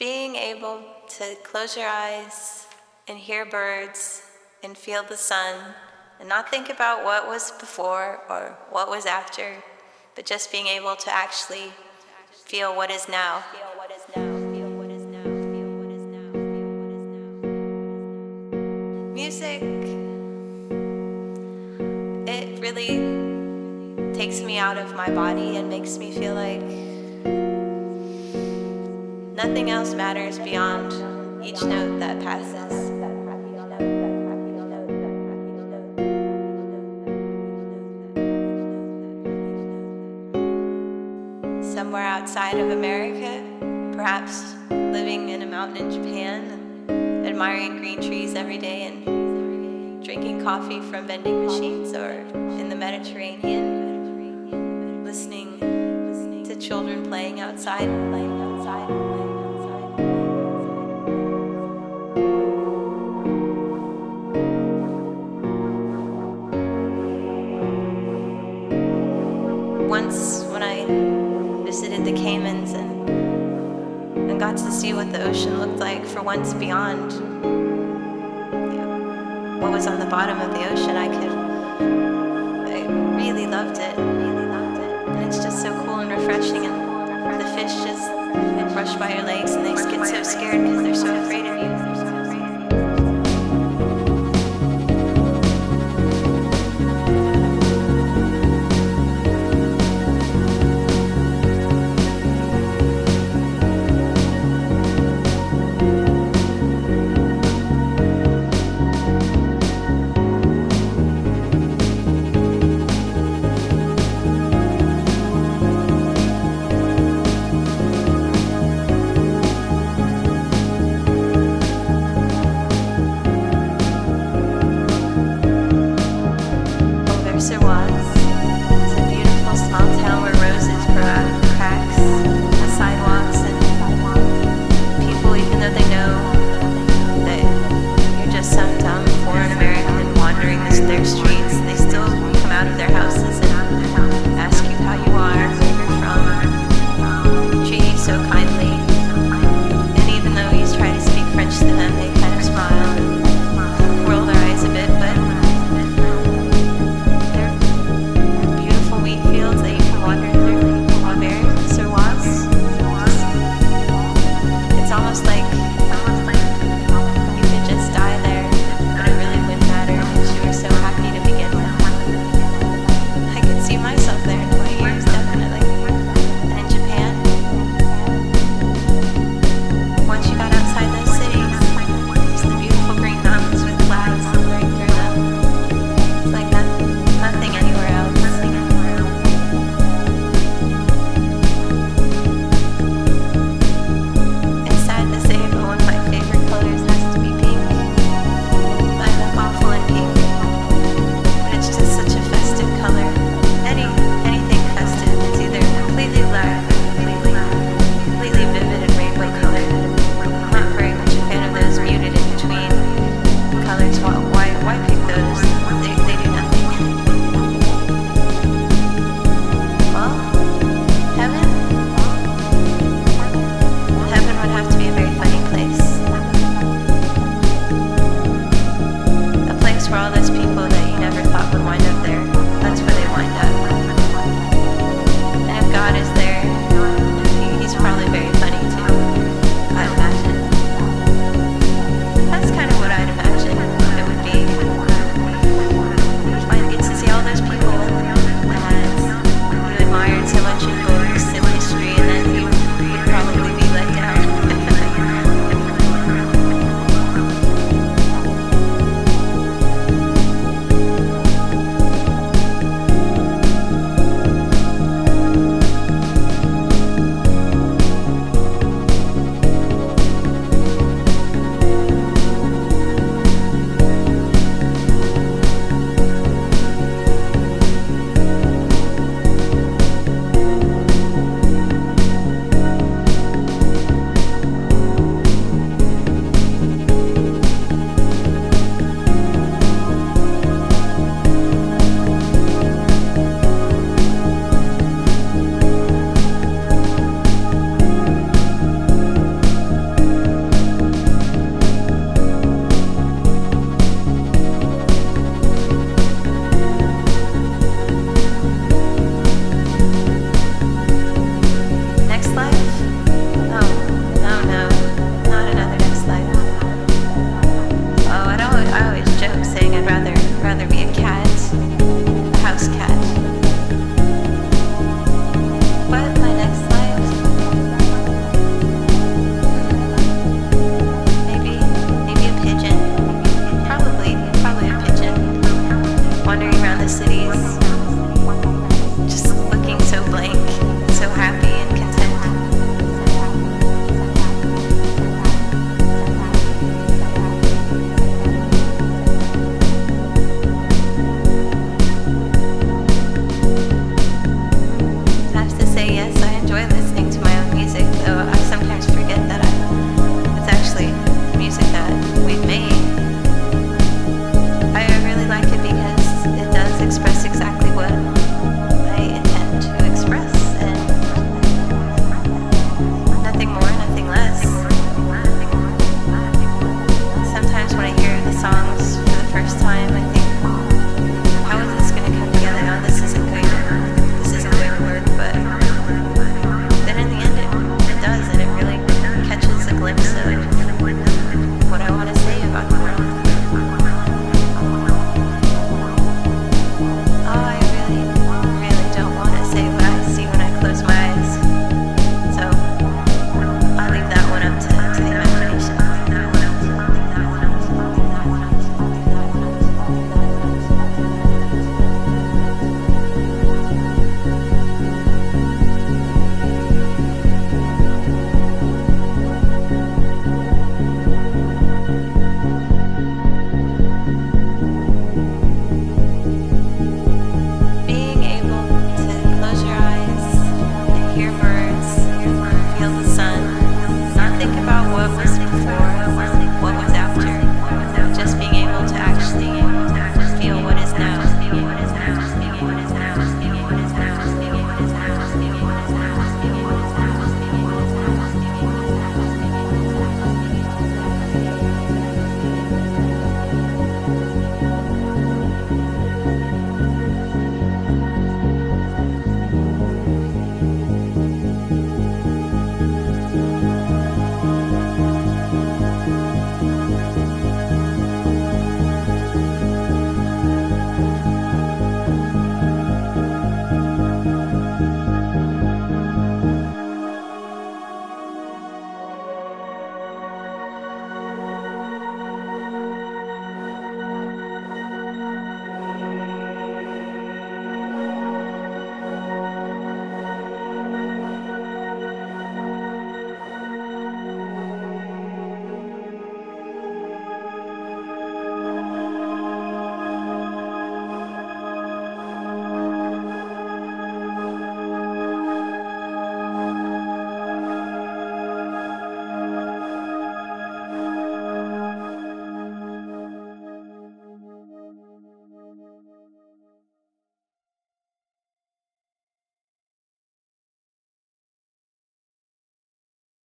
being able to close your eyes and hear birds and feel the sun and not think about what was before or what was after, but just being able to actually feel what is now. Music, it really takes me out of my body and makes me feel like nothing else matters beyond each note that passes. Somewhere outside of America, perhaps living in a mountain in Japan, admiring green trees every day and drinking coffee from vending machines, or in the Mediterranean, listening to children playing outside, playing outside. Got to see what the ocean looked like for once beyond what was on the bottom of the ocean, I could,